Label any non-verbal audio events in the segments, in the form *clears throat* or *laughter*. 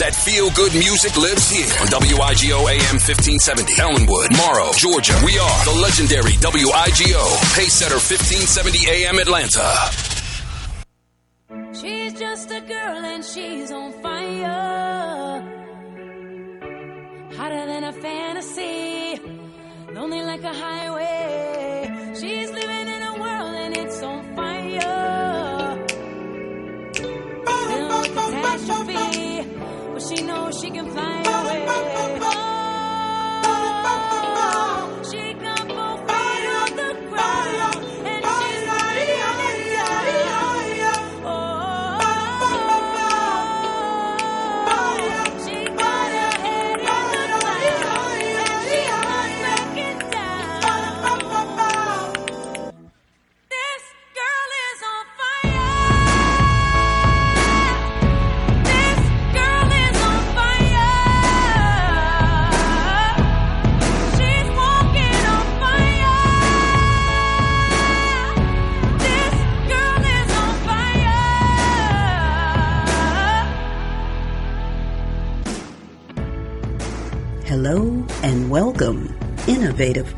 That feel good music lives here on WIGO AM 1570. Ellenwood, Morrow, Georgia. We are the legendary WIGO. Pacesetter 1570 AM Atlanta.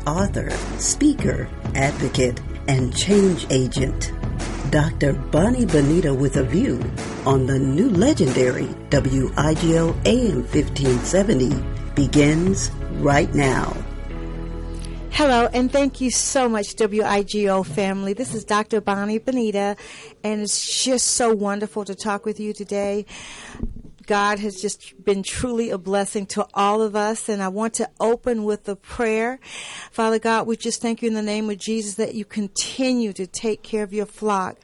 Author, speaker, advocate, and change agent. Dr. Bonnie Bonita with a view on the new legendary WIGO AM 1570 begins right now. Hello, and thank you so much, WIGO family. This is Dr. Bonnie Bonita, and it's just so wonderful to talk with you today. God has just been truly a blessing to all of us, and I want to open with a prayer. Father God, we just thank you in the name of Jesus that you continue to take care of your flock,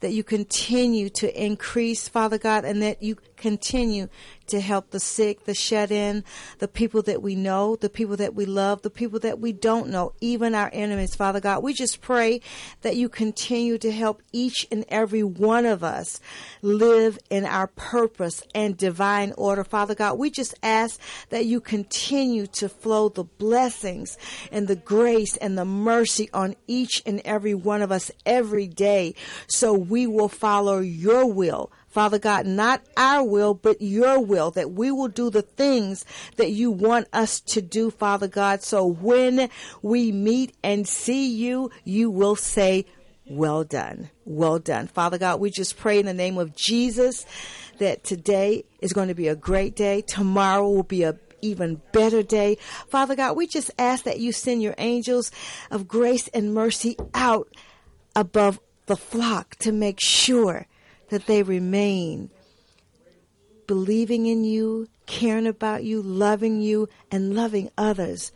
that you continue to increase, Father God, and that you continue to help the sick, the shut in, the people that we know, the people that we love, the people that we don't know, even our enemies, Father God. We just pray that you continue to help each and every one of us live in our purpose and divine order, Father God. We just ask that you continue to flow the blessings and the grace and the mercy on each and every one of us every day so we will follow your will. Father God, not our will, but your will, that we will do the things that you want us to do, Father God. So when we meet and see you, you will say, well done. Well done. Father God, we just pray in the name of Jesus that today is going to be a great day. Tomorrow will be a even better day. Father God, we just ask that you send your angels of grace and mercy out above the flock to make sure that they remain believing in you, caring about you, loving you, and loving others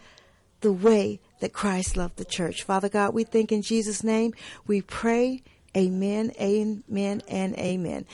the way that Christ loved the church. Father God, we think in Jesus' name, we pray. Amen, amen, and amen.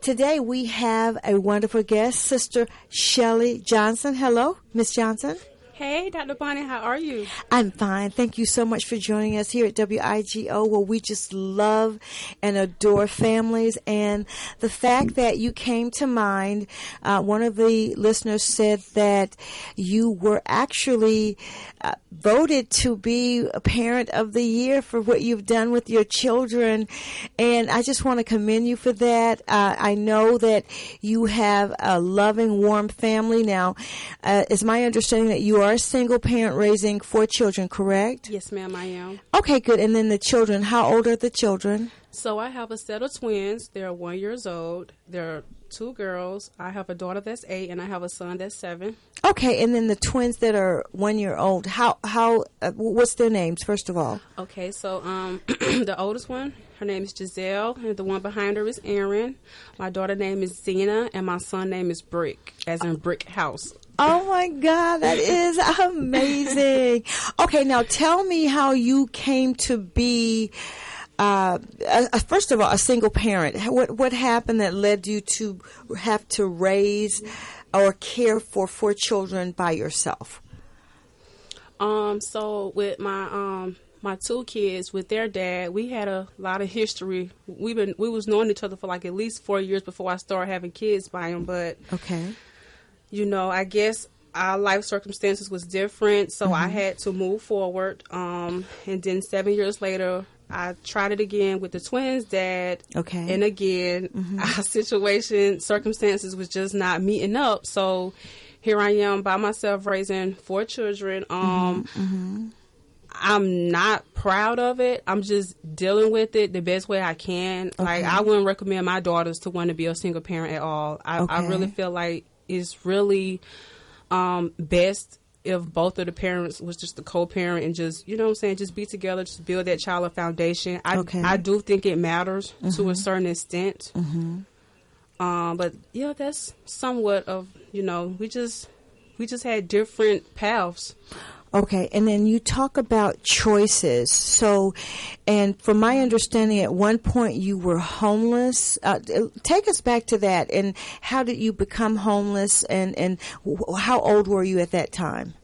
Today we have a wonderful guest, Sister Shelly Johnson. Hello, Miss Johnson. Hey, Dr. Bonnie, how are you? I'm fine. Thank you so much for joining us here at WIGO, where we just love and adore families. And the fact that you came to mind, uh, one of the listeners said that you were actually uh, voted to be a parent of the year for what you've done with your children. And I just want to commend you for that. Uh, I know that you have a loving, warm family. Now, uh, it's my understanding that you are a single parent raising four children, correct? Yes, ma'am, I am. Okay, good. And then the children, how old are the children? So I have a set of twins. They're one years old. They're two girls. I have a daughter that's eight, and I have a son that's seven. Okay, and then the twins that are one year old, how, how, uh, what's their names, first of all? Okay, so um, *clears throat* the oldest one, her name is Giselle, and the one behind her is Aaron. My daughter name is Zena, and my son name is Brick, as in Brick House. Oh my God, that is amazing. Okay, now tell me how you came to be. Uh, uh, first of all, a single parent. What what happened that led you to have to raise or care for four children by yourself? Um, so with my um my two kids with their dad, we had a lot of history. We've been we was knowing each other for like at least four years before I started having kids by him. But Okay. You know, I guess our life circumstances was different, so I had to move forward. Um, and then seven years later, I tried it again with the twins' dad. Okay. And again, *laughs* our situation, circumstances was just not meeting up. So here I am by myself raising four children. Um, I'm not proud of it. I'm just dealing with it the best way I can. Like I wouldn't recommend my daughters to want to be a single parent at all. I, I really feel like it's really um, best if both of the parents was just the co-parent and just you know what I'm saying, just be together, just build that child a foundation. I Okay. I do think it matters to a certain extent. Um, but yeah, that's somewhat of you know we just we just had different paths. Okay, and then you talk about choices. So, and from my understanding, at one point you were homeless. Uh, take us back to that, and how did you become homeless? And and how old were you at that time?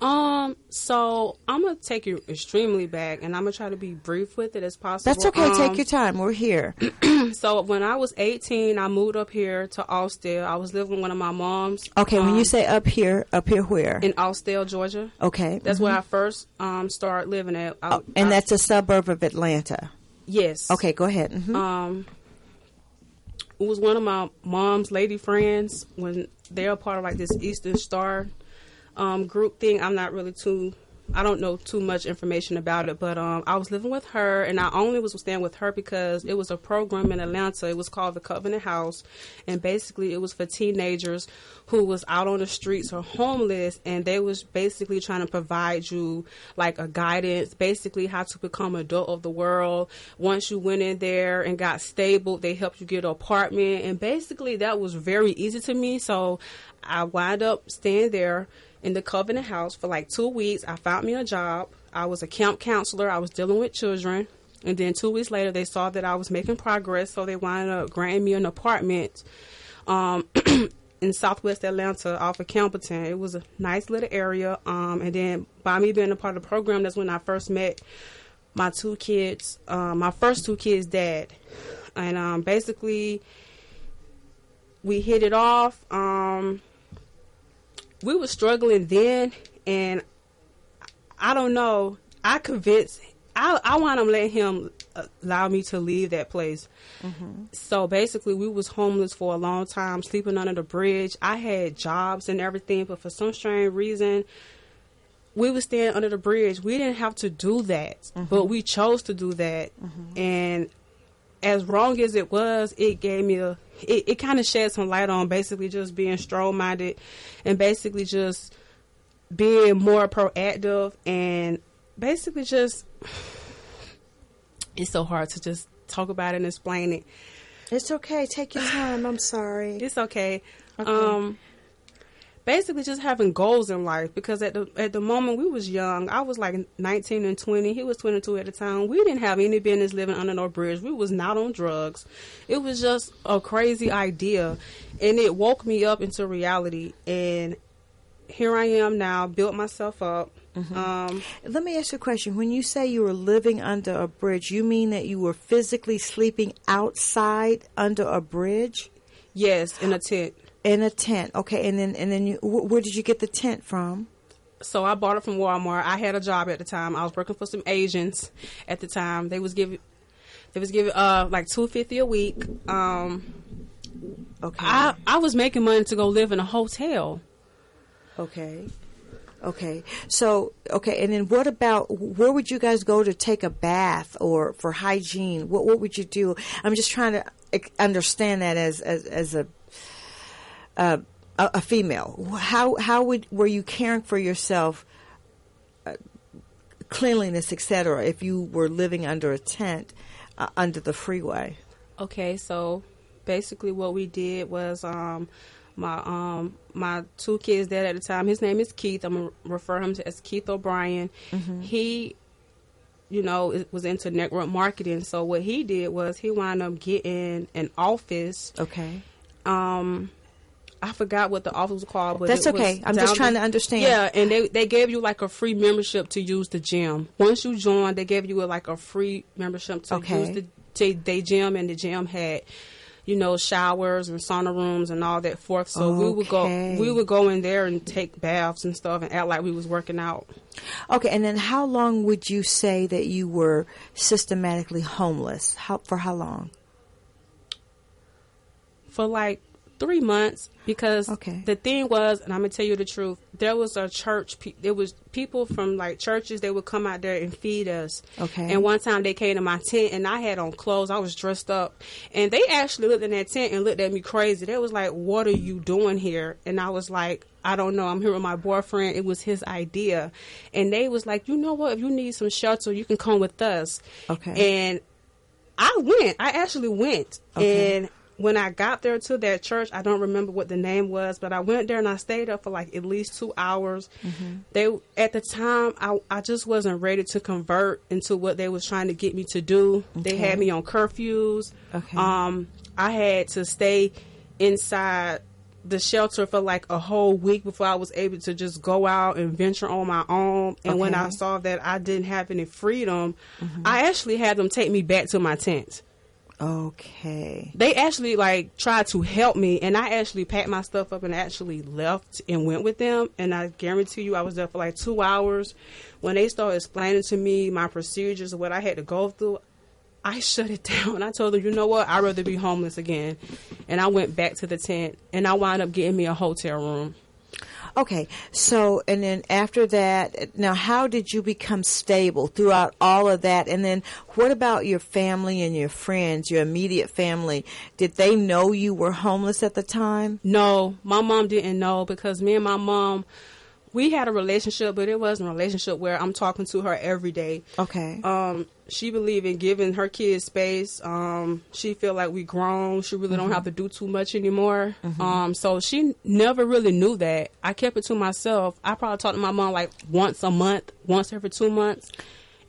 Um, so I'm gonna take you extremely back, and I'm gonna try to be brief with it as possible. That's okay. Um, take your time. We're here. *clears throat* *clears throat* So when I was 18, I moved up here to Austell. I was living with one of my moms. Okay, when um, you say up here, up here where? in Austell, Georgia. okay, That's mhm. where I first um started living at. I, Oh, and I- that's a suburb of Atlanta. yes. Okay, go ahead. Mhm. Um, it was one of my mom's lady friends when they're a part of like this Eastern Star um, group thing. I'm not really too. I don't know too much information about it, but um, I was living with her, and I only was staying with her because it was a program in Atlanta. It was called the Covenant House, and basically it was for teenagers who was out on the streets or homeless, and they was basically trying to provide you like a guidance, basically how to become adult of the world. Once you went in there and got stable, they helped you get an apartment, and basically that was very easy to me. So I wind up staying there in the Covenant House for like two weeks. I found me a job. I was a camp counselor. I was dealing with children. And then two weeks later, they saw that I was making progress, so they wound up granting me an apartment um, *clears throat* in Southwest Atlanta off of Campbellton. It was a nice little area. Um, and then by me being a part of the program, that's when I first met my two kids, um, my first two kids' dad. And um, basically, we hit it off. Um, we were struggling then, and I don't know. I convinced. I I want to let him allow me to leave that place. Mm-hmm. So basically, we was homeless for a long time, sleeping under the bridge. I had jobs and everything, but for some strange reason, we was staying under the bridge. We didn't have to do that, but mm-hmm. we chose to do that. Mm-hmm. And as wrong as it was, it gave me a. It, it kind of shed some light on basically just being strong minded, and basically just being more proactive, and basically just. It's so hard to just talk about it and explain it. it's okay. Take your time. I'm sorry. It's okay. Okay. Um, basically, just having goals in life because at the at the moment we was young, I was like 19 and 20. He was 22 at the time. We didn't have any business living under no bridge. We was not on drugs. It was just a crazy idea, and it woke me up into reality. And here I am now, built myself up. Um, Let me ask you a question. When you say you were living under a bridge, you mean that you were physically sleeping outside under a bridge yes, in a tent. In a tent? Okay, and then and then you, wh- where did you get the tent from? so I bought it from Walmart. I had a job at the time. I was working for some Asians at the time. They was giving they was giving uh like two fifty a week. Um Okay. I I was making money to go live in a hotel. Okay. Okay. So, okay, and then what about where would you guys go to take a bath or for hygiene? What what would you do? I'm just trying to understand that as as as a uh, a, a female. How how would were you caring for yourself, uh, cleanliness, etc. If you were living under a tent uh, under the freeway? Okay, so basically what we did was um my um my two kids dad at the time, his name is Keith. I'm gonna refer him to as Keith O'Brien. He you know, was into network marketing. So what he did was he wound up getting an office. Okay. Um, I forgot what the office was called, but That's it was okay. I'm just trying to understand. Yeah, and they they gave you like a free membership to use the gym. Once you joined, they gave you a, like a free membership to Okay. use the to, they gym, and the gym had. you know, showers and sauna rooms and all that forth. So we would go we would go in there and take baths and stuff and act like we was working out. Okay, and then how long would you say that you were systematically homeless? How for how long? for like three months because Okay. the thing was, and I'm gonna tell you the truth, there was a church. pe- There was people from like churches. They would come out there and feed us. Okay. And one time they came to my tent and I had on clothes. I was dressed up, and they actually looked in that tent and looked at me crazy. They was like, "What are you doing here?" And I was like. I don't know. I'm here with my boyfriend. It was his idea, and they was like, you know what? If you need some shelter, you can come with us. Okay. And I went. I actually went. Okay. And when I got there to that church, I don't remember what the name was, but I went there and I stayed up for like at least two hours. Mm-hmm. They at the time I I just wasn't ready to convert into what they was trying to get me to do. They had me on curfews. Okay. Um, I had to stay inside the shelter for like a whole week before I was able to just go out and venture on my own. And when I saw that I didn't have any freedom, I actually had them take me back to my tent Okay. they actually like tried to help me and i actually packed my stuff up and actually left and went with them and i guarantee you i was there for like two hours. When they started explaining to me my procedures and what i had to go through i *laughs* shut it down. I told them you know what? I'd rather be homeless again. And i went back to the tent and i wound up getting me a hotel room Okay, so and then after that, now how did you become stable throughout all of that? And then what about your family and your friends, your immediate family? Did they know you were homeless at the time? No, my mom didn't know because me and my mom, we had a relationship, but it wasn't a relationship where I'm talking to her every day. Okay. Um, she believe in giving her kids space. Um, she feel like we grown. She really don't have to do too much anymore. Um, so she never really knew that. I kept it to myself. I probably talked to my mom like once a month, once every two months.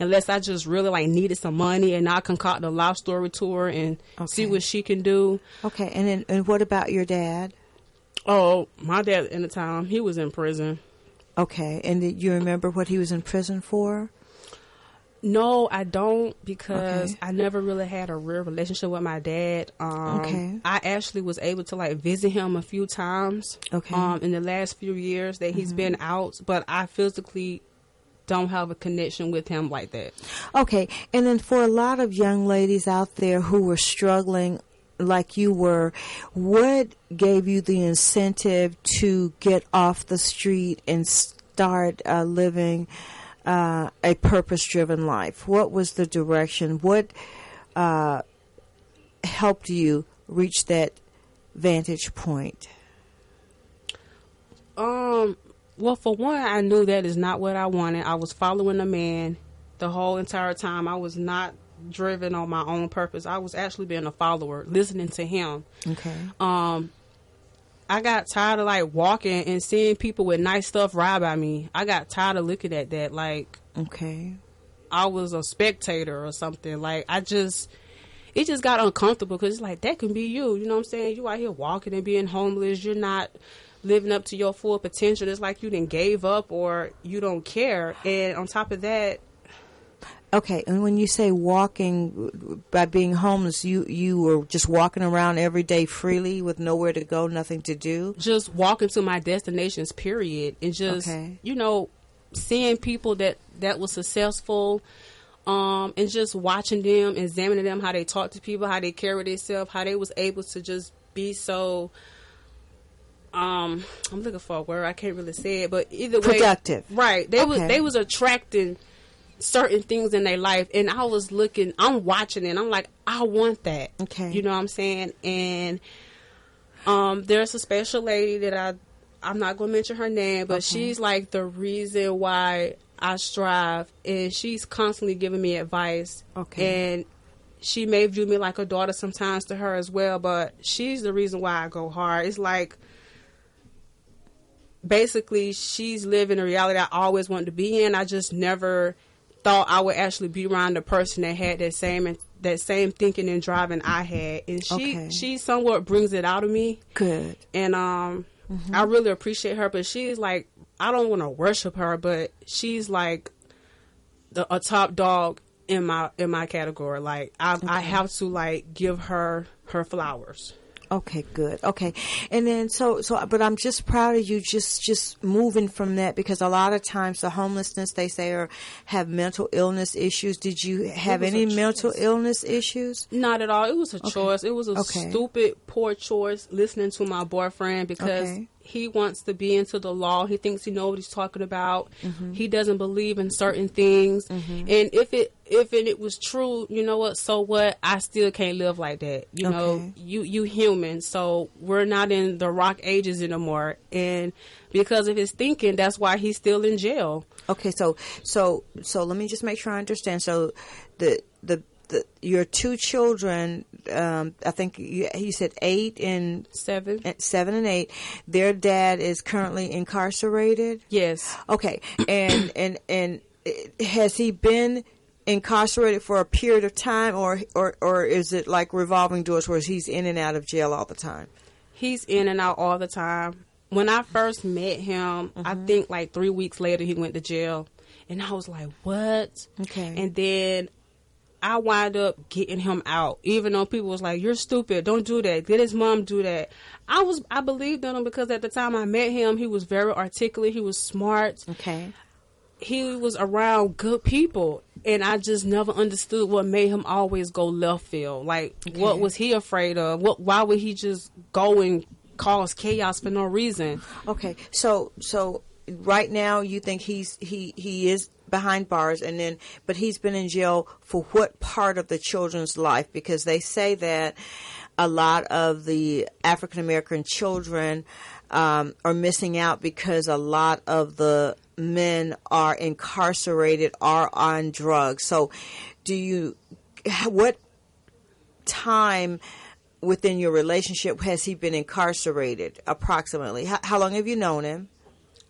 Unless I just really like needed some money and I concoct a life story tour and see what she can do. Okay, and then and what about your dad? Oh, my dad in the time, he was in prison. Okay, and did you remember what he was in prison for? No, I don't because Okay. I never really had a real relationship with my dad. Um, Okay. I actually was able to like visit him a few times. Okay. Um, in the last few years that he's been out, but I physically don't have a connection with him like that. Okay, and then for a lot of young ladies out there who were struggling like you were, what gave you the incentive to get off the street and start uh, living uh, a purpose driven life? What was the direction? What uh, helped you reach that vantage point? Um, well, for one, I knew that is not what I wanted. I was following a man the whole entire time. I was not driven on my own purpose. I was actually being a follower, listening to him. Okay. um I got tired of like walking and seeing people with nice stuff ride by me. I got tired of looking at that like Okay. I was a spectator or something. Like I just it just got uncomfortable because it's like that can be you. You know what I'm saying? You out here walking and being homeless. You're not living up to your full potential. It's like you didn't gave up or you don't care. And on top of that, Okay, and when you say walking by being homeless, you you were just walking around every day freely with nowhere to go, nothing to do. just walking to my destinations period and just Okay. you know seeing people that that was successful um and just watching them examining them how they talk to people how they carry themselves how they was able to just be so um i'm looking for a word i can't really say it but either way Productive. right they was they was attracting certain things in their life and i was looking i'm watching it and i'm like i want that Okay. you know what i'm saying and um, there's a special lady that I I'm not gonna mention her name, but she's like the reason why I strive, and she's constantly giving me advice. Okay. and she may view me like a daughter sometimes to her as well, but she's the reason why I go hard. It's like basically she's living a reality I always wanted to be in. I just never thought I would actually be around a person that had that same that same thinking and driving I had, and she Okay. she somewhat brings it out of me Good. and um I really appreciate her but she's like I don't want to worship her but she's like the a top dog in my in my category. Like I I have to like give her her flowers. Okay, good. Okay, and then so so, but I'm just proud of you. Just just moving from that because a lot of times the homelessness they say or have mental illness issues. Did you have any mental illness issues? Not at all. It was a choice. It was a Okay. stupid, poor choice listening to my boyfriend because Okay. He wants to be into the law. He thinks he knows what he's talking about. Mm-hmm. He doesn't believe in certain things. And if it if it, it was true, you know what? So what? I still can't live like that. You know, you you human. So we're not in the rock ages anymore. And because of his thinking, that's why he's still in jail. Okay, so so so let me just make sure I understand. So the the, the your two children, um, I think you, you said eight and Seven. and seven and eight. Their dad is currently incarcerated. Yes. Okay, and and and has he been incarcerated for a period of time, or or or is it like revolving doors where he's in and out of jail all the time? He's in and out all the time. When I first met him, I Mm-hmm. think like three weeks later he went to jail, and I was like, "What?" Okay. And then I wind up getting him out, even though people was like, "You're stupid. Don't do that. Did his mom do that?" I was I believed in him because at the time I met him, he was very articulate. He was smart. Okay. He was around good people. And I just never understood what made him always go left field. Like, what was he afraid of? What? Why would he just go and cause chaos for no reason? Okay, so so right now you think he's he he is behind bars, and then but he's been in jail for what part of the children's life? Because they say that a lot of the African American children um, are missing out because a lot of the men are incarcerated or on drugs. So, do you what time within your relationship has he been incarcerated approximately how, how long have you known him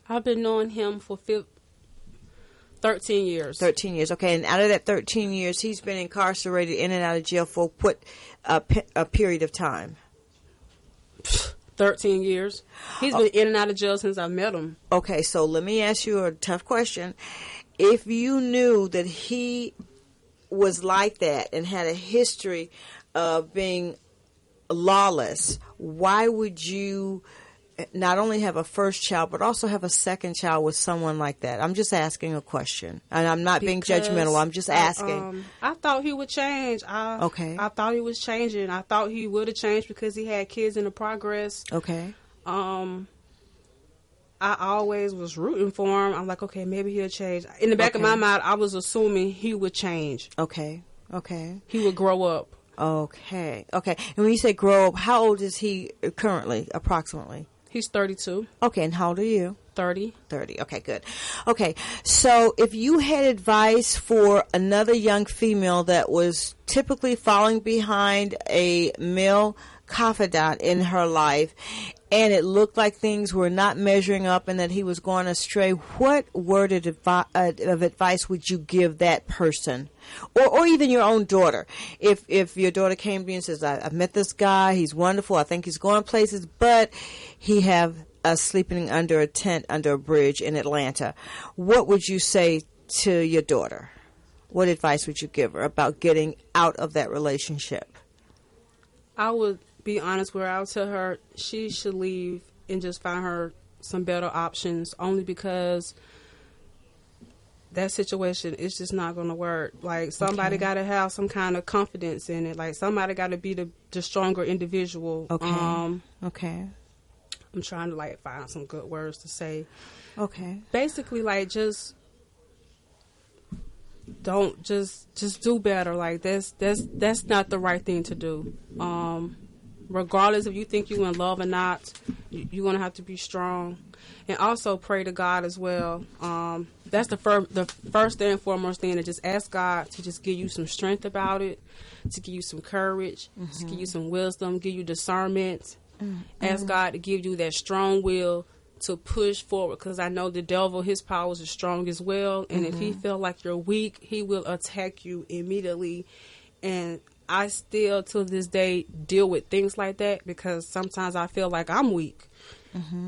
I've been knowing him for fif- 13 years. 13 years okay and out of that 13 years he's been incarcerated in and out of jail for what uh, pe- a period of time 13 years. He's been in and out of jail since I met him. okay so let me ask you a tough question if you knew that he was like that and had a history of being lawless why would you not only have a first child but also have a second child with someone like that i'm just asking a question and i'm not being judgmental i'm just asking um, I thought he would change. I, Okay. I thought he was changing. I thought he would have changed because he had kids in the progress. okay Um, I always was rooting for him. I'm like, okay, maybe he'll change. In the back of my mind, I was assuming he would change. okay okay He would grow up. okay okay and when you say grow up how old is he currently approximately He's 32, okay and how old are you 30. 30. Okay, good. Okay, so if you had advice for another young female that was typically falling behind a male confidant in her life and it looked like things were not measuring up and that he was going astray, what word of, advi- uh, of advice would you give that person? Or, or even your own daughter. If, if your daughter came to you and says, I, I've met this guy, he's wonderful, I think he's going places, but he have us sleeping under a tent under a bridge in Atlanta, what would you say to your daughter? What advice would you give her about getting out of that relationship? I would be honest where I'll tell her she should leave and just find her some better options only because that situation is just not going to work. Like somebody Okay. got to have some kind of confidence in it. Like somebody got to be the, the stronger individual. Okay. Um, Okay. I'm trying to like find some good words to say. Okay. Basically, like just don't just just do better. Like that's that's that's not the right thing to do. Um, regardless if you think you in love or not, you, you're gonna have to be strong, and also pray to God as well. Um, that's the first the first and foremost thing to just ask God to just give you some strength about it, to give you some courage, to mm-hmm. give you some wisdom, give you discernment. Mm-hmm. Ask God to give you that strong will to push forward because I know the devil, his powers are strong as well. And if he mm-hmm. feel like you're weak, he will attack you immediately. And I still, to this day, deal with things like that because sometimes I feel like I'm weak.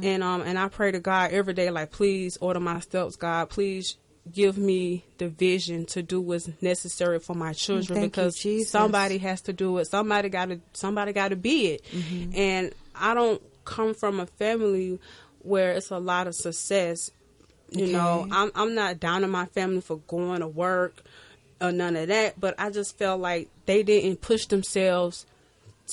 And um and I pray to God every day, like please order my steps, God. Please give me the vision to do what's necessary for my children Thank because Jesus. somebody has to do it. Somebody got to somebody got to be it. Mm-hmm. And I don't come from a family where it's a lot of success. You know, I'm I'm not down on my family for going to work or none of that, but I just felt like they didn't push themselves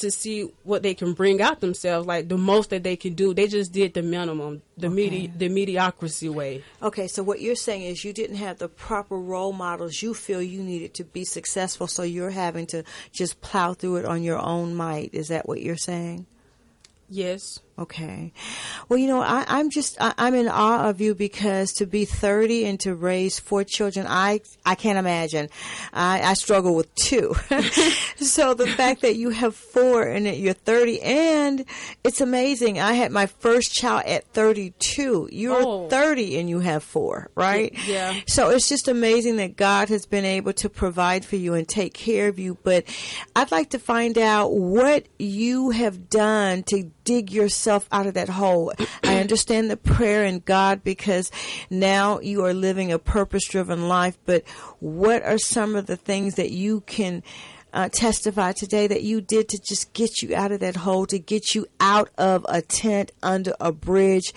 to see what they can bring out themselves, like the most that they can do. They just did the minimum, the medi- the mediocrity way. Okay, so what you're saying is you didn't have the proper role models you feel you needed to be successful, so you're having to just plow through it on your own might. Is that what you're saying? Yes. Okay. Well, you know, I, I'm just, I, I'm in awe of you because to be 30 and to raise four children, I, I can't imagine. I, I struggle with two. *laughs* so the *laughs* fact that you have four and that you're 30 and it's amazing. I had my first child at 32. You're Oh. 30 and you have four, right? Yeah. So it's just amazing that God has been able to provide for you and take care of you. But I'd like to find out what you have done to dig yourself out of that hole. I understand the prayer in God because now you are living a purpose driven life, but what are some of the things that you can uh, testify today that you did to just get you out of that hole, to get you out of a tent under a bridge?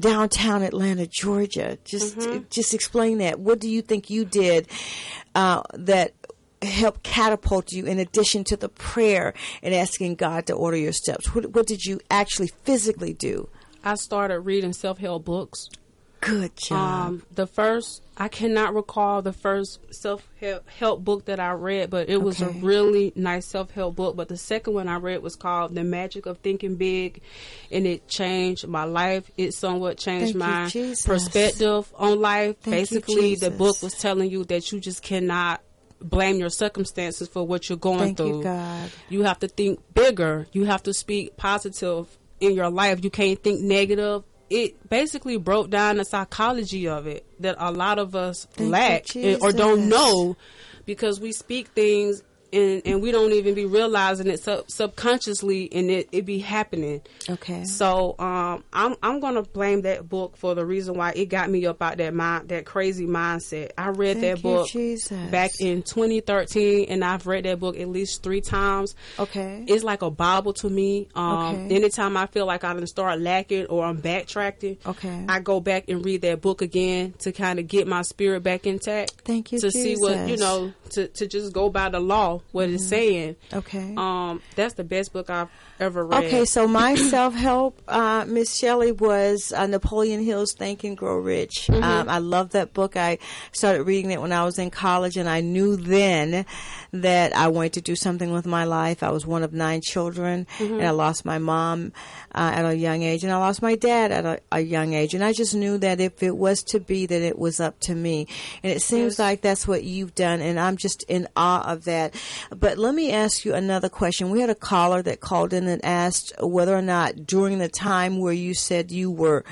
Downtown Atlanta, Georgia. Just, just explain that. What do you think you did uh, that help catapult you in addition to the prayer and asking God to order your steps? What, what did you actually physically do? I started reading self help books. Good job. Um, the first, I cannot recall the first self help book that I read, but it was a really nice self help book. But the second one I read was called The Magic of Thinking Big, and it changed my life. It somewhat changed Thank my perspective on life. Thank Basically, the book was telling you that you just cannot blame your circumstances for what you're going Thank you, through. God. You have to think bigger. You have to speak positive in your life. You can't think negative. It basically broke down the psychology of it that a lot of us Thank lack and- or don't know because we speak things and, and we don't even be realizing it sub- subconsciously and it, it be happening. Okay. So um, I'm I'm gonna blame that book for the reason why it got me up out that mind that crazy mindset. I read Thank that you, book Jesus. back in 2013, and I've read that book at least three times. Okay. it's like a Bible to me. Um, Okay. anytime I feel like I done start lacking or I'm backtracking, Okay. I go back and read that book again to kind of get my spirit back intact. Thank you, to see what you know to to just go by the law what it's saying. Okay. Um, that's the best book I've ever read. Okay, so my *clears throat* self help, uh, Miss Shelly, was uh, Napoleon Hill's Think and Grow Rich. Um, I love that book. I started reading it when I was in college, and I knew then that I wanted to do something with my life. I was one of nine children, and I lost my mom uh, at a young age, and I lost my dad at a, a young age, and I just knew that if it was to be, that it was up to me. And it seems Yes. like that's what you've done, and I'm just in awe of that. But let me ask you another question. We had a caller that called in and asked whether or not during the time where you said you were.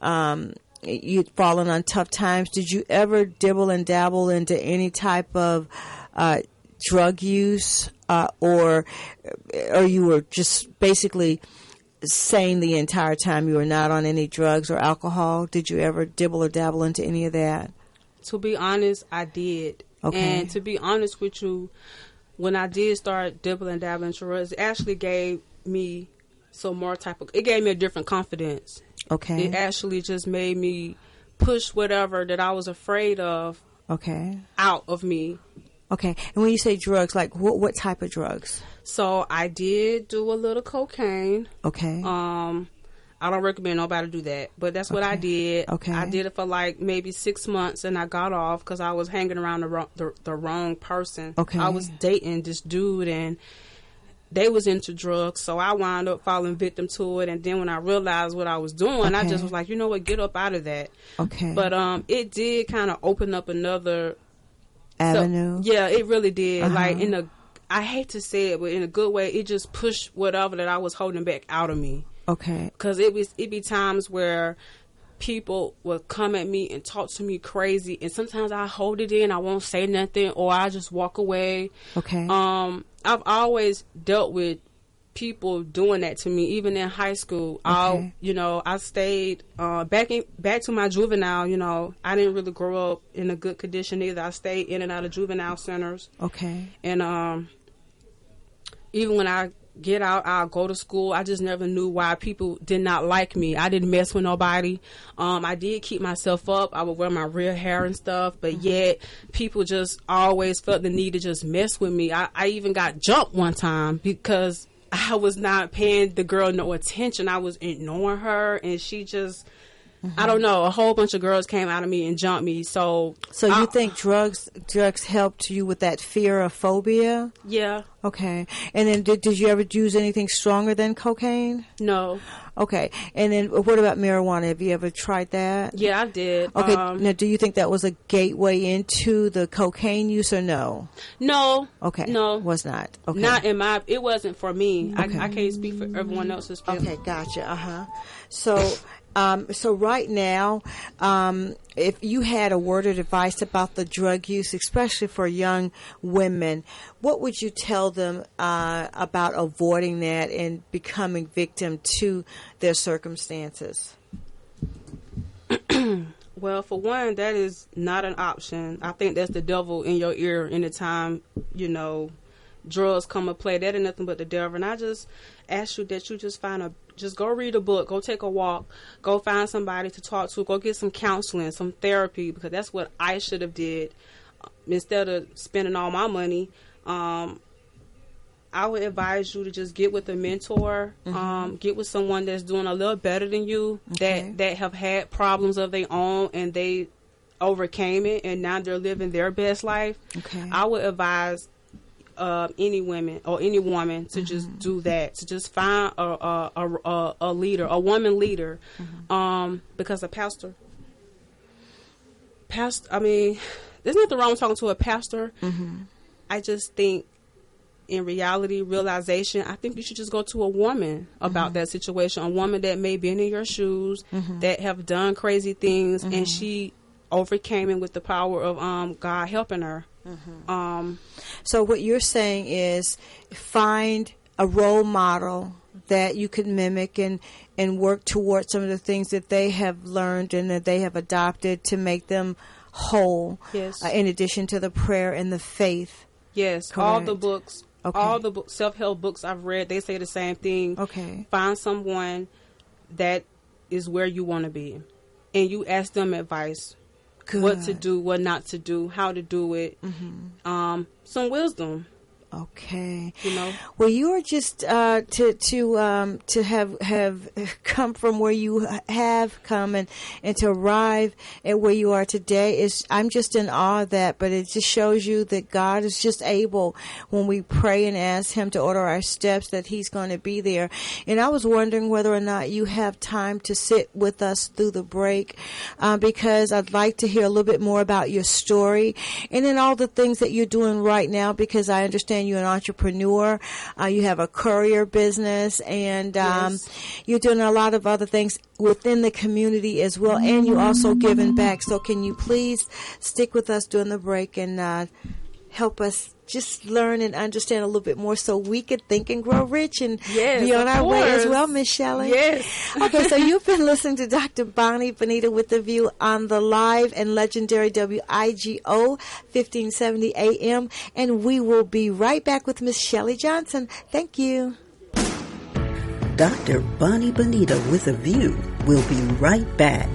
Um, You'd fallen on tough times. Did you ever dibble and dabble into any type of uh, drug use, uh, or or you were just basically saying the entire time you were not on any drugs or alcohol? Did you ever dibble or dabble into any of that? To be honest, I did. Okay. And to be honest with you, when I did start dibbling and dabbling in drugs, it actually gave me some more type of. It gave me a different confidence. Okay. It actually just made me push whatever that I was afraid of Okay. out of me. Okay. And when you say drugs, like what what type of drugs? So I did do a little cocaine. Okay. Um, I don't recommend nobody do that, but that's what I did. Okay. I did it for like maybe six months, and I got off because I was hanging around the, wrong, the the wrong person. Okay. I was dating this dude, and they was into drugs, so I wound up falling victim to it. And then when I realized what I was doing, I just was like, you know what, get up out of that. okay. But um, it did kind of open up another so- Avenue. yeah, it really did. Uh-huh. Like in a, I hate to say it, but in a good way, it just pushed whatever that I was holding back out of me. Okay. Cause it was it be times where people would come at me and talk to me crazy, and sometimes I hold it in, I won't say nothing, or I just walk away. Okay. Um, I've always dealt with people doing that to me even in high school i you know i stayed uh back in back to my juvenile you know i didn't really grow up in a good condition either i stayed in and out of juvenile centers Okay. and um even when i get out i'll go to school. I just never knew why people did not like me. I didn't mess with nobody. Um i did keep myself up. I would wear my real hair and stuff but yet people just always felt the need to just mess with me. I, I even got jumped one time because *laughs* i was not paying the girl no attention. I was ignoring her and she just I don't know. A whole bunch of girls came out of me and jumped me. So, So you I- think drugs drugs helped you with that fear of phobia? Yeah. Okay. And then did, did you ever use anything stronger than cocaine? No. Okay. And then what about marijuana? Have you ever tried that? Yeah, I did. Okay. Um, now, do you think that was a gateway into the cocaine use or no? no. Okay. No. Was not. Okay. Not in my. It wasn't for me. Okay. I, I can't speak for everyone else's. Okay, gotcha. Uh huh. So, um, so right now, um, if you had a word of advice about the drug use, especially for young women, what would you tell them uh, about avoiding that and becoming victim to their circumstances? *clears throat* Well, for one, that is not an option. I think that's the devil in your ear anytime, you know, drugs come a play. That ain't nothing but the devil. And I just ask you that you just find a, just go read a book, go take a walk, go find somebody to talk to, go get some counseling, some therapy, because that's what I should have did instead of spending all my money. Um, I would advise you to just get with a mentor, um, get with someone that's doing a little better than you, Okay. that that have had problems of their own and they overcame it, and now they're living their best life. Okay. I would advise uh, any women or any woman to just do that, to just find a a, a, a, leader, a woman leader, um, because a pastor, pastor. I mean, there's nothing wrong with talking to a pastor. I just think in reality, realization, I think you should just go to a woman about that situation. A woman that may be in your shoes, that have done crazy things, and she overcame it with the power of um, God helping her. Um, So what you're saying is find a role model that you can mimic and and work towards some of the things that they have learned and that they have adopted to make them whole. Yes. Uh, in addition to the prayer and the faith. yes, all the books, Okay. all the book, self-help books I've read, they say the same thing. Okay. Find someone that is where you want to be, and you ask them advice. What to do, what not to do, how to do it. Um, some wisdom, Okay. you know. Well, you are just uh, to to um, to have have *laughs* come from where you have come and and to arrive at where you are today is I'm just in awe of that. But it just shows you that God is just able when we pray and ask Him to order our steps that He's going to be there. And I was wondering whether or not you have time to sit with us through the break uh, because I'd like to hear a little bit more about your story and then all the things that you're doing right now because I understand you're an entrepreneur. Uh, you have a courier business and um, Yes. you're doing a lot of other things within the community as well and you're also giving back. So can you please stick with us during the break and uh, help us just learn and understand a little bit more so we could think and grow rich and Yes, be on of our way as well, Miss Shelly? Yes. *laughs* okay, so you've been listening to Dr. Bonnie Bonita with the View on the live and legendary WIGO 1570 AM, and we will be right back with Miss Shelly Johnson. Thank you. Dr. Bonnie Bonita with a View will be right back.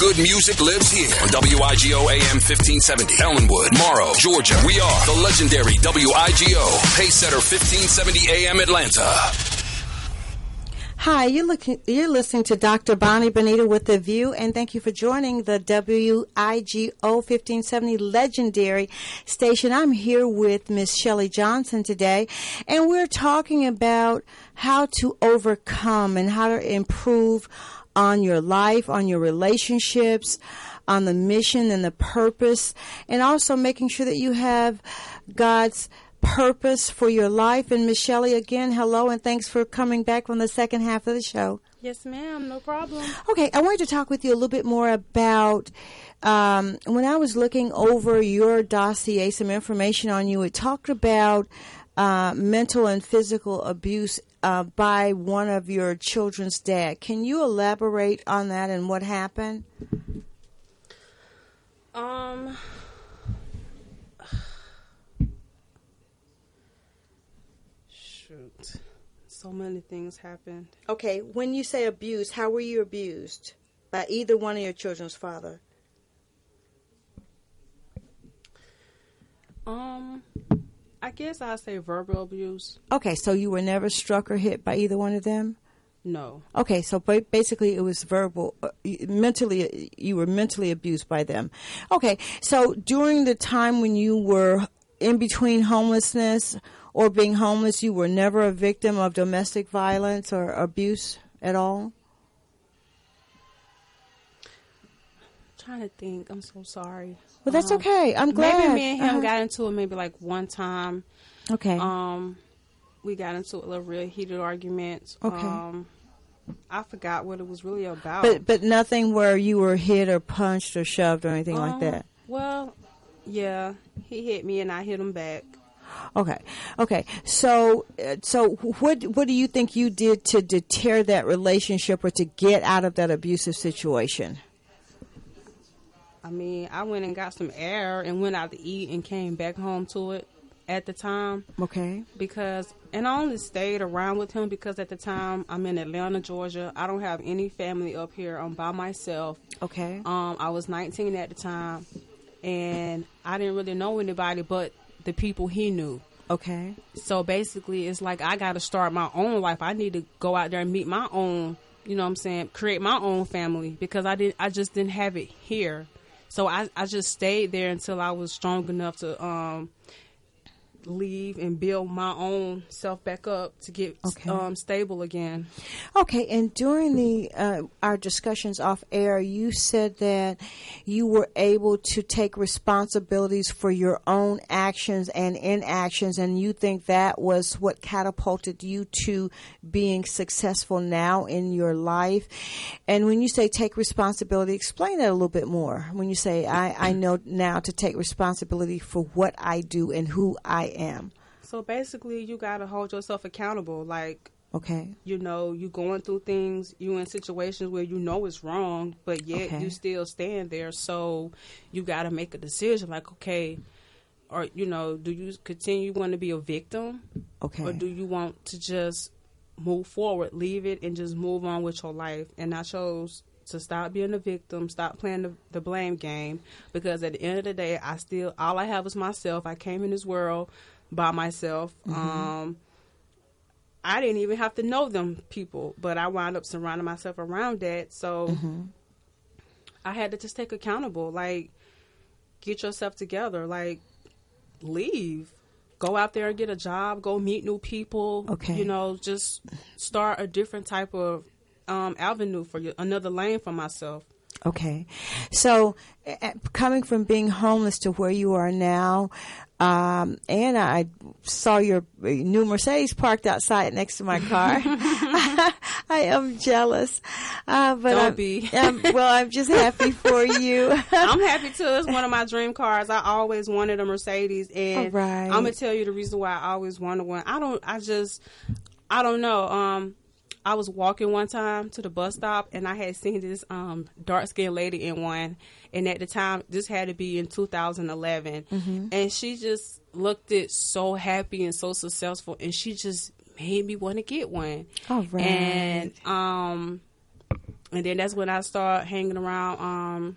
Good music lives here on WIGO AM 1570. Ellenwood, Morrow, Georgia. We are the legendary WIGO. Pacesetter 1570 AM Atlanta. Hi, you're looking. You're listening to Dr. Bonnie Bonita with the View, and thank you for joining the WIGO 1570 legendary station. I'm here with Miss Shelly Johnson today, and we're talking about how to overcome and how to improve on your life, on your relationships, on the mission and the purpose, and also making sure that you have God's purpose for your life. And Miss Shelly, again, hello and thanks for coming back from the second half of the show. Yes, ma'am. No problem. Okay, I wanted to talk with you a little bit more about um, when I was looking over your dossier, some information on you. It talked about uh, mental and physical abuse uh, by one of your children's dad. Can you elaborate on that and what happened? Um. Shoot. So many things happened. Okay, when you say abused, how were you abused by either one of your children's father? Um, I guess I'd say verbal abuse. Okay, so you were never struck or hit by either one of them? No. Okay, so basically it was verbal, uh, mentally, you were mentally abused by them. Okay, so during the time when you were in between homelessness or being homeless, you were never a victim of domestic violence or abuse at all? Trying to think. I'm so sorry. Well, that's Um, okay. I'm glad. Maybe me and him Uh-huh. got into it maybe like one time. Okay. Um, we got into a little real heated argument. Okay. Um, I forgot what it was really about. but but nothing where you were hit or punched or shoved or anything like Um, that. Well, yeah, he hit me and I hit him back. Okay, okay. So, uh, so what what do you think you did to deter that relationship or to get out of that abusive situation? I mean, I went and got some air and went out to eat and came back home to it at the time Okay, because, and I only stayed around with him because at the time I'm in Atlanta, Georgia. I don't have any family up here. I'm by myself. okay, Um, I was 19 at the time, and I didn't really know anybody but the people he knew. okay, So basically, it's like I got to start my own life. I need to go out there and meet my own, you know what I'm saying, create my own family because I didn't I just didn't have it here. So I I just stayed there until I was strong enough to um leave and build my own self back up to get Okay. um stable again. okay. And during the uh, our discussions off air, you said that you were able to take responsibilities for your own actions and inactions, and you think that was what catapulted you to being successful now in your life. And when you say take responsibility, explain that a little bit more. When you say I, I know now to take responsibility for what I do and who I am. So basically, you got to hold yourself accountable like Okay. you know, you going through things, you in situations where you know it's wrong, but yet Okay. you still stand there. So you got to make a decision like, okay, or, you know, do you continue want to be a victim Okay. or do you want to just move forward, leave it, and just move on with your life? And I chose to stop being a victim, stop playing the, the blame game, because at the end of the day, I still, all I have is myself. I came in this world by myself. Um, I didn't even have to know them people, but I wound up surrounding myself around that. So I had to just take accountable, like get yourself together, like leave, go out there and get a job, go meet new people. Okay. you know, just start a different type of um, avenue for you, another lane for myself. Okay. So, uh, coming from being homeless to where you are now, um, and I saw your new Mercedes parked outside next to my car. *laughs* *laughs* I am jealous. Uh, but Don't I'm, be. I'm- well, I'm just happy for you. *laughs* I'm happy too. It's one of my dream cars. I always wanted a Mercedes, and right. I'm gonna tell you the reason why I always wanted one. I don't. I just. I don't know. Um, I was walking one time to the bus stop, and I had seen this um dark skinned lady in one, and at the time, this had to be in 2011, Mm-hmm. and she just looked it so happy and so successful, and she just made me want to get one. All right. And um, and then that's when I started hanging around um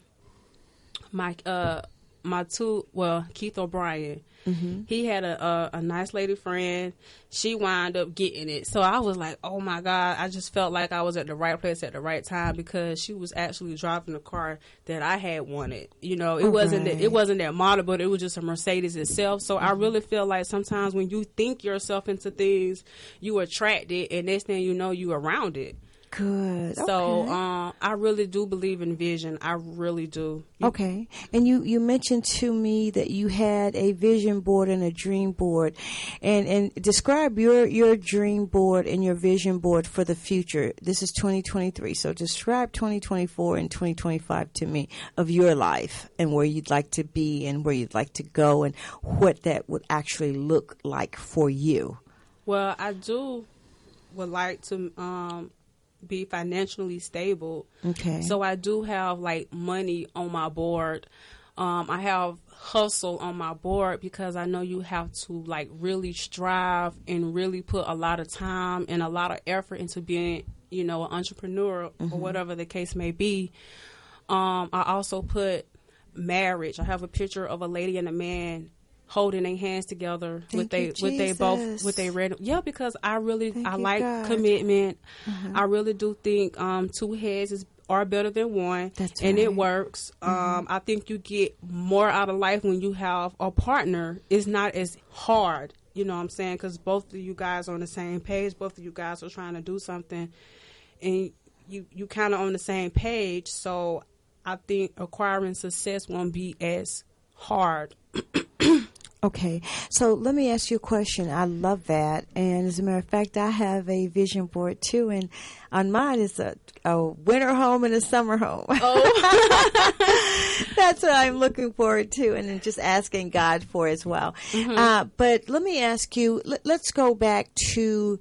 my uh my two well Keith O'Brien. Mm-hmm. He had a, a a nice lady friend. She wound up getting it, so I was like, "Oh my god!" I just felt like I was at the right place at the right time because she was actually driving the car that I had wanted. You know, it wasn't that, it wasn't that model, but it was just a Mercedes itself. So I really feel like sometimes when you think yourself into things, you attract it, and next thing you know, you around it. Good. So okay. um, I really do believe in vision. I really do. You- Okay. And you, you mentioned to me that you had a vision board and a dream board. And and describe your, your dream board and your vision board for the future. This is 2023. So describe 2024 and 2025 to me of your life and where you'd like to be and where you'd like to go and what that would actually look like for you. Well, I do would like to um, be financially stable. Okay. So I do have like money on my board. Um, I have hustle on my board because I know you have to like really strive and really put a lot of time and a lot of effort into being, you know, an entrepreneur or whatever the case may be. Um, I also put marriage. I have a picture of a lady and a man holding their hands together with Thank they you, with they both with they red. Yeah, because I really Thank I like God. commitment. Mm-hmm. I really do think um, two heads is are better than one, That's and right. it works. Um, I think you get more out of life when you have a partner. It's not as hard, you know what I'm saying? Because both of you guys are on the same page. Both of you guys are trying to do something, and you you kind of on the same page. So I think acquiring success won't be as hard. *clears throat* Okay, so let me ask you a question. I love that, and as a matter of fact, I have a vision board too, and on mine is a, a winter home and a summer home. Oh, *laughs* That's what I'm looking forward to, and just asking God for as well. Uh, but let me ask you. Let, let's go back to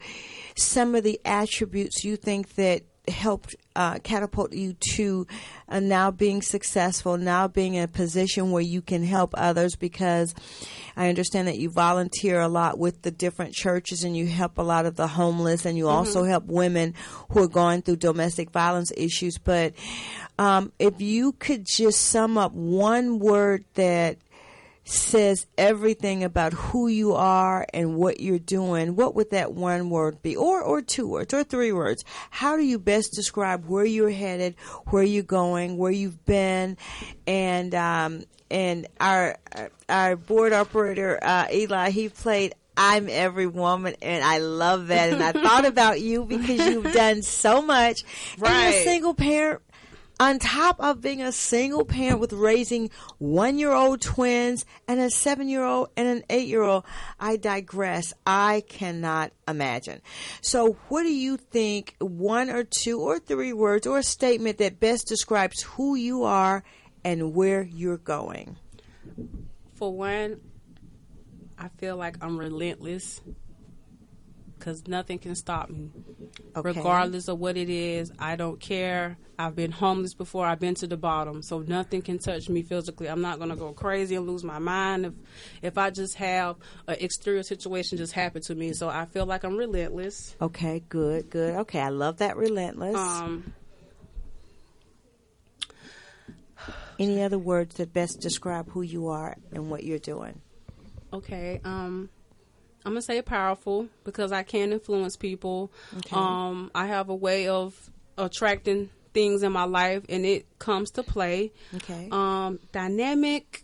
some of the attributes you think that helped uh, catapult you to uh, now being successful, now being in a position where you can help others because I understand that you volunteer a lot with the different churches and you help a lot of the homeless and you also help women who are going through domestic violence issues. But um, if you could just sum up one word that says everything about who you are and what you're doing, what would that one word be? Or, or two words, or three words. How do you best describe where you're headed, where you're going, where you've been, and, um, and our, our board operator, uh, Eli, he played I'm every woman, and I love that. And I *laughs* thought about you because you've done so much. And you're a Right. single parent on top of being a single parent with raising one year old twins and a seven year old and an eight year old, I digress. I cannot imagine. So, what do you think one or two or three words or a statement that best describes who you are and where you're going? for one, I feel like I'm relentless because nothing can stop me. Okay. Regardless of what it is, I don't care. I've been homeless before. I've been to the bottom, so nothing can touch me physically. I'm not gonna go crazy and lose my mind if if I just have an exterior situation just happen to me. So I feel like I'm relentless. Okay, good, good. Okay, I love that relentless. Um, Any other words that best describe who you are and what you're doing? Okay. Um, I'm gonna say powerful because I can influence people. Okay. Um, I have a way of attracting things in my life, and it comes to play. Okay. Um, dynamic.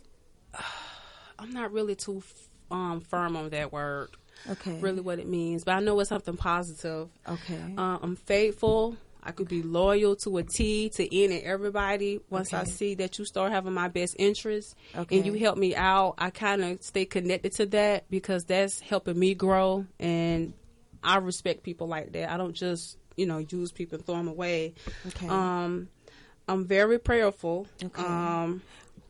*sighs* I'm not really too um, firm on that word. Okay. Really, what it means, but I know it's something positive. Okay. Uh, I'm faithful. I could be loyal to a T to any and everybody. Once I see that you start having my best interest Okay. and you help me out, I kind of stay connected to that because that's helping me grow. And I respect people like that. I don't just you know use people and throw them away. Okay. Um, I'm very prayerful. Okay. Um,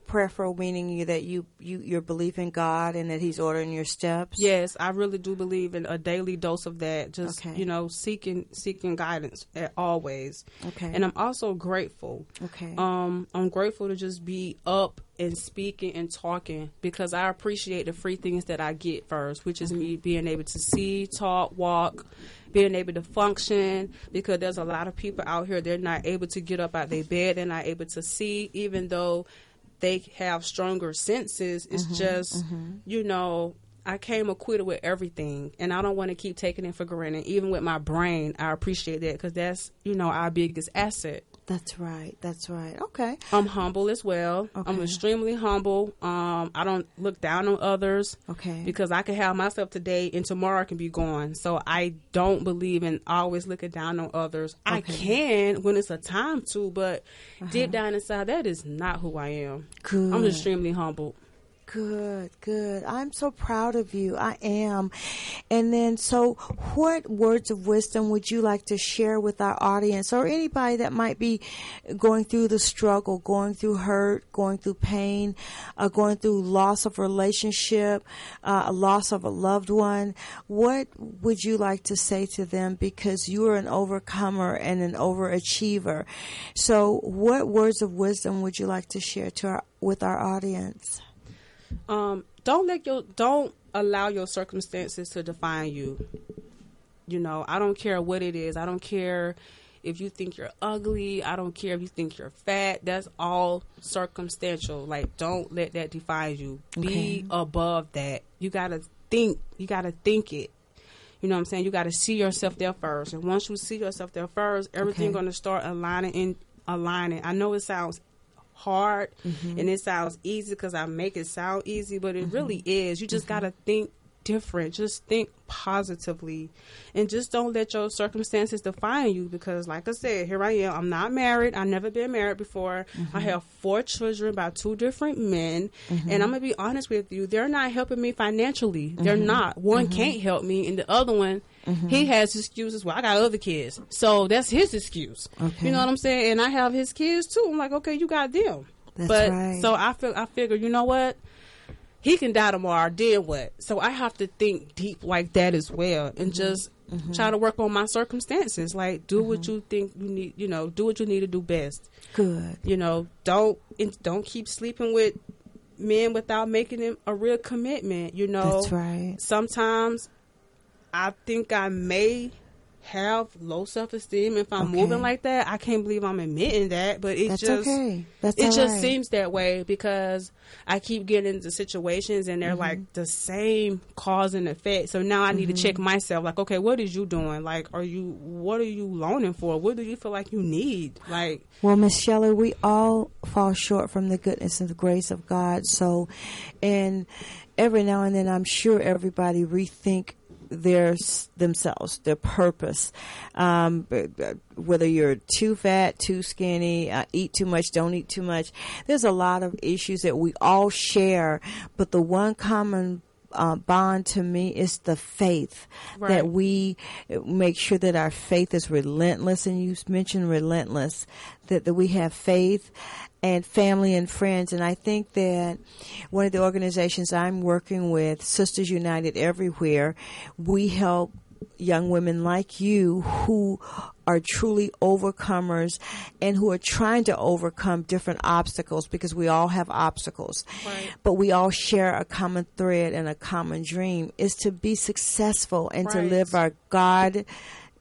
Prayerful meaning you that you you your belief in God and that He's ordering your steps. Yes, I really do believe in a daily dose of that. Just Okay. you know, seeking seeking guidance at always. Okay. And I'm also grateful. Okay. Um, I'm grateful to just be up and speaking and talking because I appreciate the free things that I get first, which is me being able to see, talk, walk, being able to function because there's a lot of people out here they're not able to get up out of their bed, they're not able to see, even though they have stronger senses. It's mm-hmm, just mm-hmm. you know. I came acquitted with everything, and I don't want to keep taking it for granted. Even with my brain, I appreciate that because that's you know our biggest asset. That's right. That's right. Okay. I'm humble as well. I'm extremely humble. Um, I don't look down on others. Okay. Because I can have myself today and tomorrow can be gone. So I don't believe in always looking down on others. I can when it's a time to, but Uh-huh. deep down inside, that is not who I am. Good. I'm extremely humble. Good, good. I'm so proud of you. I am. And then, so what words of wisdom would you like to share with our audience or anybody that might be going through the struggle, going through hurt, going through pain, uh, going through loss of relationship, uh, a loss of a loved one? What would you like to say to them because you are an overcomer and an overachiever? So, what words of wisdom would you like to share to our, with our audience? Um, don't let your don't allow your circumstances to define you. You know, I don't care what it is. I don't care if you think you're ugly. I don't care if you think you're fat. That's all circumstantial. Like, don't let that define you. Okay. Be above that. You gotta think. You gotta think it. You know what I'm saying? You gotta see yourself there first. And once you see yourself there first, everything Okay. gonna start aligning in aligning. I know it sounds hard Mm-hmm. and it sounds easy because I make it sound easy, but it really is. You just Mm-hmm. gotta think different. Just think positively, and just don't let your circumstances define you. Because, like I said, here I am. I'm not married. I've never been married before. Mm-hmm. I have four children by two different men, and I'm gonna be honest with you. They're not helping me financially. They're Mm-hmm. not. One can't help me, and the other one. He has excuses. Well, I got other kids, so that's his excuse. Okay. You know what I'm saying? And I have his kids too. I'm like, okay, you got them. That's but right. so I feel I figure, you know what? He can die tomorrow. Then what? So I have to think deep like that as well, and mm-hmm. just mm-hmm. try to work on my circumstances. Like do what mm-hmm. you think you need. You know, do what you need to do best. Good. You know, don't and don't keep sleeping with men without making them a real commitment. You know, That's right. Sometimes I think I may have low self esteem if I'm Okay. moving like that. I can't believe I'm admitting that, but it That's just okay. That's it just right. seems that way because I keep getting into situations and they're Mm-hmm. like the same cause and effect. So now I need to check Mm-hmm. myself. Like, okay, what is you doing? Like, are you? What are you loaning for? What do you feel like you need? Like, Well, Miss Shelly, we all fall short from the goodness and the grace of God. So, and every now and then, I'm sure everybody rethink their themselves, their purpose. Um, whether you're too fat, too skinny, uh, eat too much, don't eat too much. There's a lot of issues that we all share, but the one common uh, bond to me is the faith Right. that we make sure that our faith is relentless. And you mentioned relentless, that, that we have faith and family and friends. And I think that one of the organizations I'm working with, Sisters United Everywhere, we help young women like you who are truly overcomers and who are trying to overcome different obstacles because we all have obstacles. Right. But we all share a common thread and a common dream is to be successful and to live our God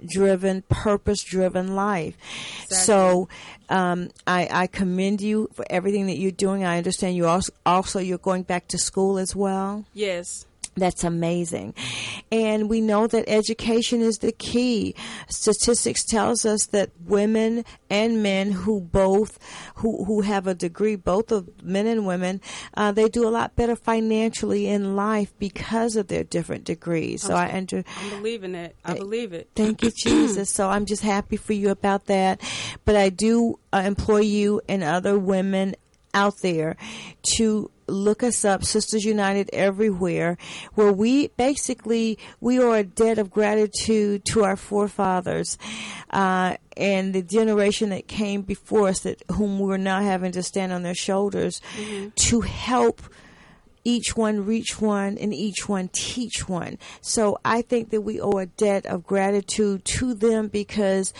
driven, purpose driven life. So um, I, I commend you for everything that you're doing. I understand you also, also you're going back to school as well. yes, That's amazing. And we know that education is the key. Statistics tells us that women and men who both, who, who have a degree, both of men and women, uh, they do a lot better financially in life because of their different degrees. So I under, I'm believing it. I believe it. Thank you, *clears throat* Jesus. So I'm just happy for you about that. But I do uh, employ you and other women out there to look us up, Sisters United everywhere, where we basically we are a debt of gratitude to our forefathers uh, and the generation that came before us, that whom we're now having to stand on their shoulders to help each one reach one and each one teach one. So I think that we owe a debt of gratitude to them because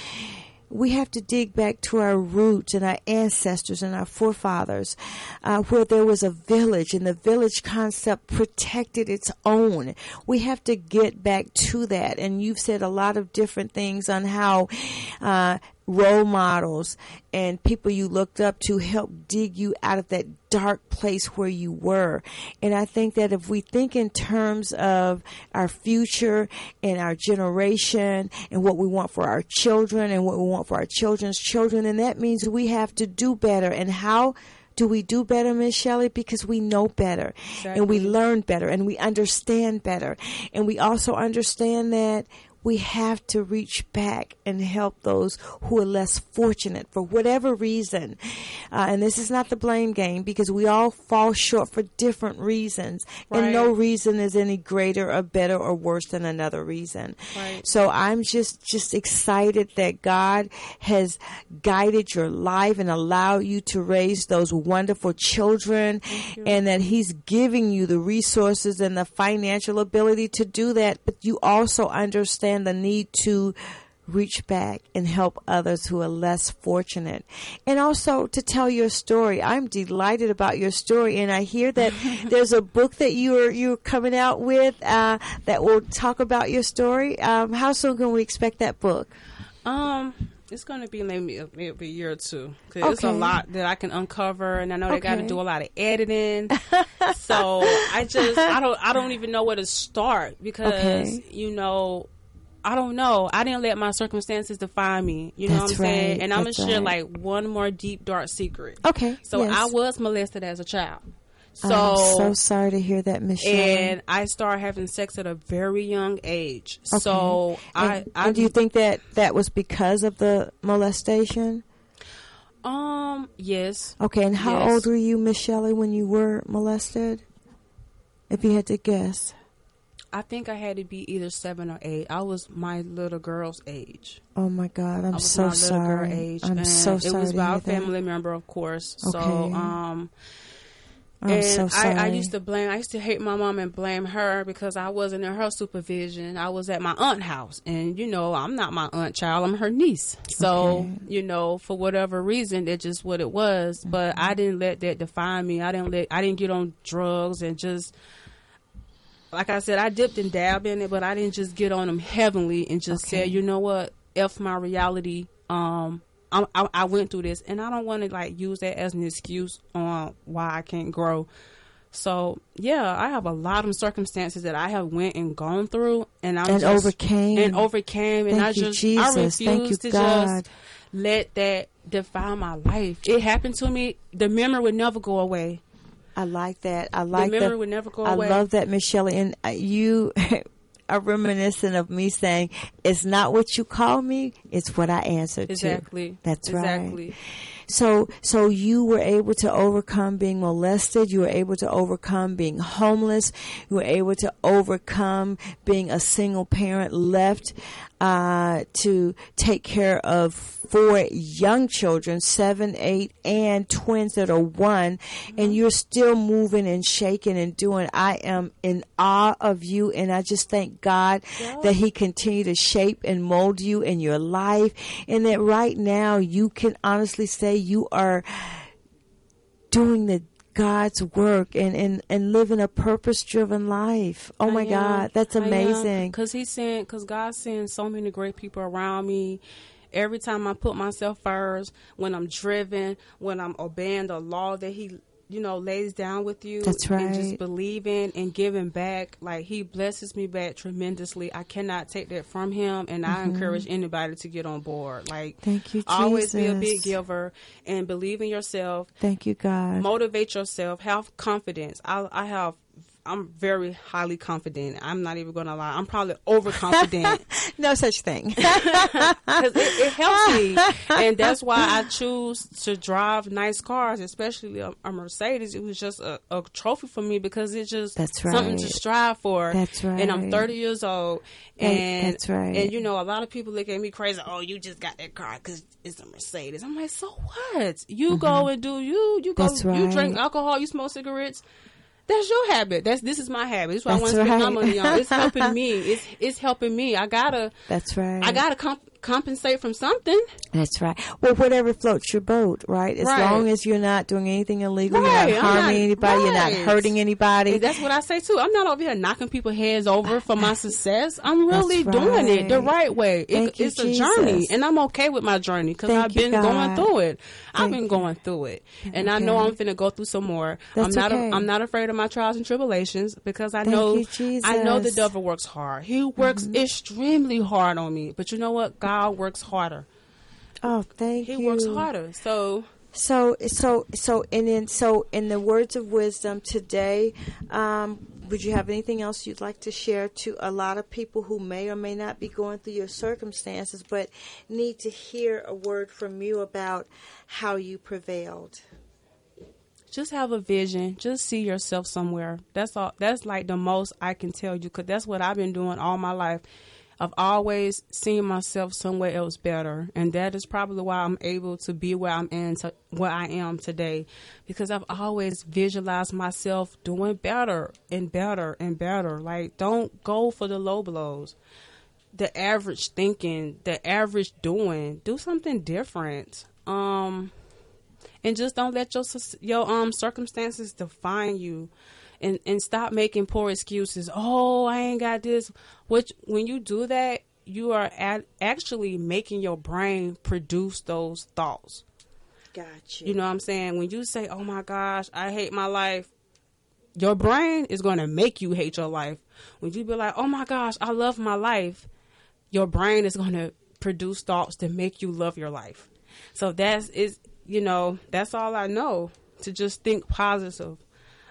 we have to dig back to our roots and our ancestors and our forefathers, uh, where there was a village and the village concept protected its own. We have to get back to that. And you've said a lot of different things on how uh, role models and people you looked up to help dig you out of that dark place where you were. And I think that if we think in terms of our future and our generation and what we want for our children and what we want for our children's children, then that means we have to do better. And how do we do better, Miss Shelly? Because we know better and we learn better and we understand better. And we also understand that we have to reach back and help those who are less fortunate for whatever reason. Uh, and this is not the blame game because we all fall short for different reasons. And no reason is any greater or better or worse than another reason. Right. So I'm just, just excited that God has guided your life and allowed you to raise those wonderful children and that He's giving you the resources and the financial ability to do that. But you also understand the need to reach back and help others who are less fortunate. And also to tell your story. I'm delighted about your story. And i hear that *laughs* there's a book that you're you're coming out with uh, that will talk about your story. Um, how soon can we expect that book? Um, it's going to be maybe a, maybe a year or two. Because it's a lot that I can uncover, and I know they got to do a lot of editing. *laughs* so I just I don't I don't even know where to start because Okay. you know. I don't know. I didn't let my circumstances define me. You know That's what I'm saying? right. And I'm gonna share right. like one more deep dark secret. Okay, So yes. I was molested as a child. So i'm so sorry to hear that michelle and I started having sex at a very young age. So I, and, I and do you think that that was because of the molestation um yes okay and how Yes. old were you miss shelly when you were molested if you had to guess I think I had to be either seven or eight. I was my little girl's age. oh my god i'm I was so my little girl sorry age. i'm so It sorry was to by a that. family member, of course. So Okay. um, i'm and so sorry I, I used to blame. I used to hate my mom and blame her because I wasn't in her supervision. I was at my aunt house, and you know, I'm not my aunt child. I'm her niece. So Okay. you know, for whatever reason, that's just what it was. But Mm-hmm. I didn't let that define me. I didn't let. I didn't get on drugs and just. Like I said, I dipped and dabbed in it, but I didn't just get on them heavenly and just Okay. say, you know what, f my reality. Um, I, I, I went through this, and I don't want to like use that as an excuse on why I can't grow. So yeah, I have a lot of circumstances that I have went and gone through, and I'm And just, overcame. and overcame, and I you, just I Jesus. refuse Thank you, to God. just let that define my life. It happened to me. The memory would never go away. I like that. I like the memory that. would never go I away. love that, Michelle. And uh, you *laughs* are reminiscent of me saying, "It's not what you call me; it's what I answer to." Exactly. That's right. exactly. So, so you were able to overcome being molested. You were able to overcome being homeless. You were able to overcome being a single parent left uh, to take care of four young children, seven, eight, and twins that are one, and you're still moving and shaking and doing. I am in awe of you, and I just thank God that He continue to shape and mold you in your life, and that right now you can honestly say you are doing the God's work and, and, and living a purpose driven life. Oh my God, that's amazing. Because He sent, because God sends so many great people around me. Every time I put myself first, when I'm driven, when I'm obeying the law that He, you know, lays down with you, That's and just believing and giving back, like He blesses me back tremendously. I cannot take that from Him, and I encourage anybody to get on board. Like, Mm-hmm. Thank you, always be a big giver and believe in yourself Thank you, God. motivate yourself have confidence i, I have i'm very highly confident. I'm not even gonna lie. I'm probably overconfident. *laughs* No such thing. *laughs* because it, it helps me. And that's why i choose to drive nice cars especially a, a mercedes. It was just a, a trophy for me because it's just That's something to strive for. That's right. and i'm 30 years old. And that's right. and you know a lot of people look at me crazy. Oh you just got that car because it's a mercedes. I'm like so what? You go and do you. You go Mm-hmm. You drink alcohol. You smoke cigarettes that's your habit. That's this is my habit. This is what I want to spend my right. money on. It's helping *laughs* me. It's it's helping me. I gotta That's right. I gotta comp- compensate from something. That's right. Well, whatever floats your boat, right? As Right. long as you're not doing anything illegal, Right, you're not harming not- anybody, you're not hurting anybody. And that's what I say too. I'm not over here knocking people heads over for my *laughs* success. I'm really doing it the right. right way. It- you, it's a journey, and I'm okay with my journey because I've been God. going through it. I've been going through it, and I know. I'm finna go through some more. That's I'm not. okay. A, I'm not afraid of my trials and tribulations because I Thank know. you, I know the devil works hard. He works Mm-hmm. extremely hard on me, but you know what? God works harder. oh, thank He you. He works harder. So So, so, so, and then, so, in the words of wisdom today, um, would you have anything else you'd like to share to a lot of people who may or may not be going through your circumstances, but need to hear a word from you about how you prevailed? just have a vision just see yourself somewhere that's all that's like the most i can tell you because that's what i've been doing all my life i've always seen myself somewhere else better. And that is probably why i'm able to be where i'm in to, where i am today. Because i've always visualized myself doing better and better and better. Like don't go for the low blows. The average thinking the average doing do something different. Um and just don't let your your um circumstances define you and and stop making poor excuses. Oh i ain't got this. Which when you do that you are at, actually making your brain produce those thoughts. Gotcha. you know what i'm saying? When you say oh my gosh i hate my life your brain is going to make you hate your life. When you be like oh my gosh i love my life your brain is going to produce thoughts to make you love your life. So that's is you know that's all i know to just think positive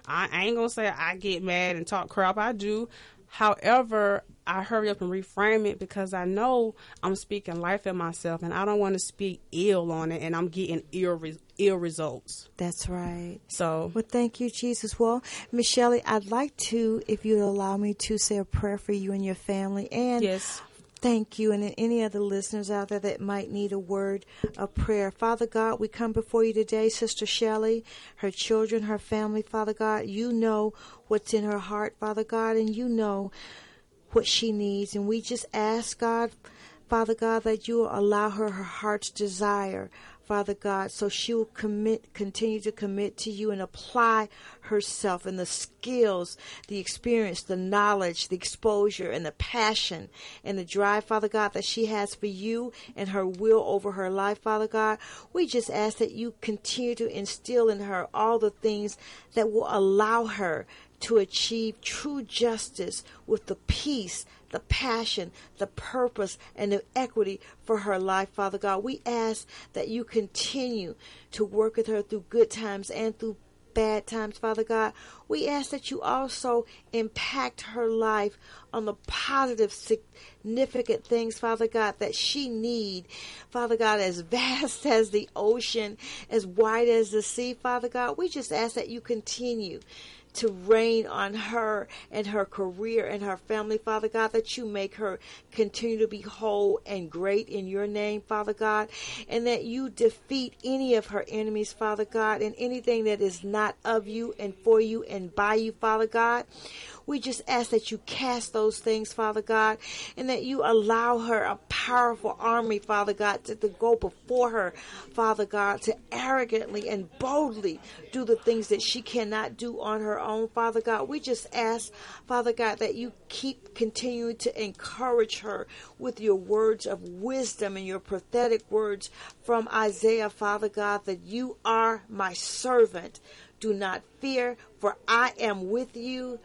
I, I ain't gonna say i get mad and talk crap i do however i hurry up and reframe it because i know i'm speaking life in myself and i don't want to speak ill on it and i'm getting ill, re- ill results That's right. so Well, thank you, Jesus. Well, Michelle, I'd like to, if you'd allow me to, say a prayer for you and your family. And yes Thank you, and any other listeners out there that might need a word of prayer. Father God, we come before you today, Sister Shelly, her children, her family, Father God. You know what's in her heart, Father God, and you know what she needs. And we just ask, God, Father God, that you allow her her heart's desire, Father God, so she will commit, continue to commit to you and apply herself and the skills, the experience, the knowledge, the exposure, and the passion and the drive, Father God, that she has for you and her will over her life, Father God. We just ask that you continue to instill in her all the things that will allow her to achieve true justice with the peace, the passion, the purpose, and the equity for her life, Father God. We ask that you continue to work with her through good times and through bad times, Father God. We ask that you also impact her life on the positive, significant things, Father God, that she need. Father God, as *laughs* vast as the ocean, as wide as the sea, Father God, we just ask that you continue to reign on her and her career and her family, Father God, that you make her continue to be whole and great in your name, Father God, and that you defeat any of her enemies, Father God, and anything that is not of you and for you and by you, Father God. We just ask that you cast those things, Father God, and that you allow her a powerful army, Father God, to, to go before her, Father God, to arrogantly and boldly do the things that she cannot do on her own, Father God. We just ask, Father God, that you keep continuing to encourage her with your words of wisdom and your prophetic words from Isaiah, Father God, that you are my servant. Do not fear, for I am with you.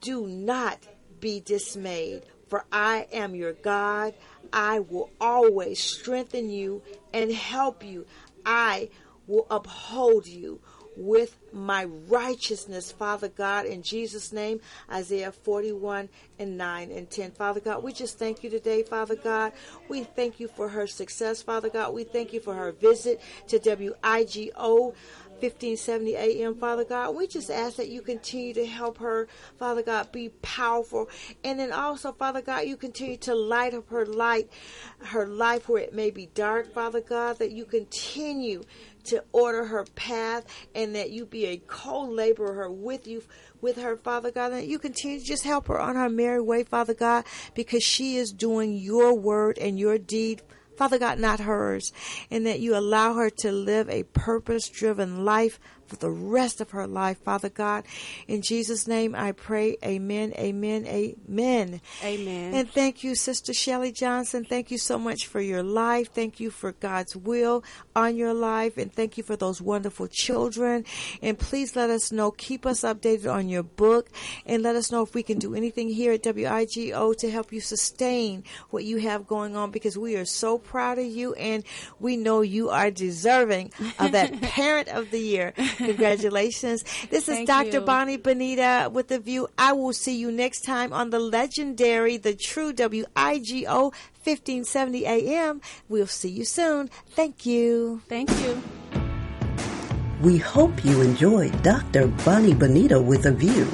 Do not be dismayed, for I am your God. I will always strengthen you and help you. I will uphold you with my righteousness, Father God, in Jesus' name. Isaiah 41 and 9 and 10. Father God, we just thank you today, Father God. We thank you for her success, Father God. We thank you for her visit to WIGO. 1570 AM, Father God. We just ask that you continue to help her, Father God, be powerful. And then also, Father God, you continue to light up her light, her life where it may be dark, Father God, that you continue to order her path and that you be a co-laborer with you with her father god that you continue to just help her on her merry way father god because she is doing your word and your deed Father God, not hers, and that you allow her to live a purpose driven life for the rest of her life, Father God. In Jesus' name I pray, amen, amen, amen. Amen. And thank you, Sister Shelly Johnson. Thank you so much for your life. Thank you for God's will on your life. And thank you for those wonderful children. And please let us know, keep us updated on your book, and let us know if we can do anything here at WIGO to help you sustain what you have going on because we are so proud of you and we know you are deserving of that *laughs* Parent of the Year. Congratulations. *laughs* This is Dr. you. Bonnie Bonita with the view. I will see you next time on the legendary, the true WIGO 1570 AM. We'll see you soon. Thank you. Thank you. We hope you enjoyed Dr. Bonnie Bonita with a view.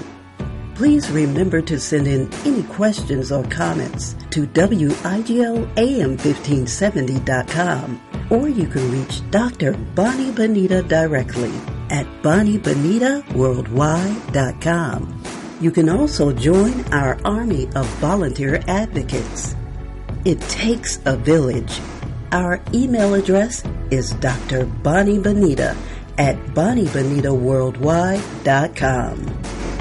Please remember to send in any questions or comments to WIGOAM1570.com or you can reach Dr. Bonnie Bonita directly at BonnieBonitaWorldwide.com. You can also join our army of volunteer advocates. It takes a village. Our email address is Dr. Bonnie Bonita at BonnieBonitaWorldwide.com.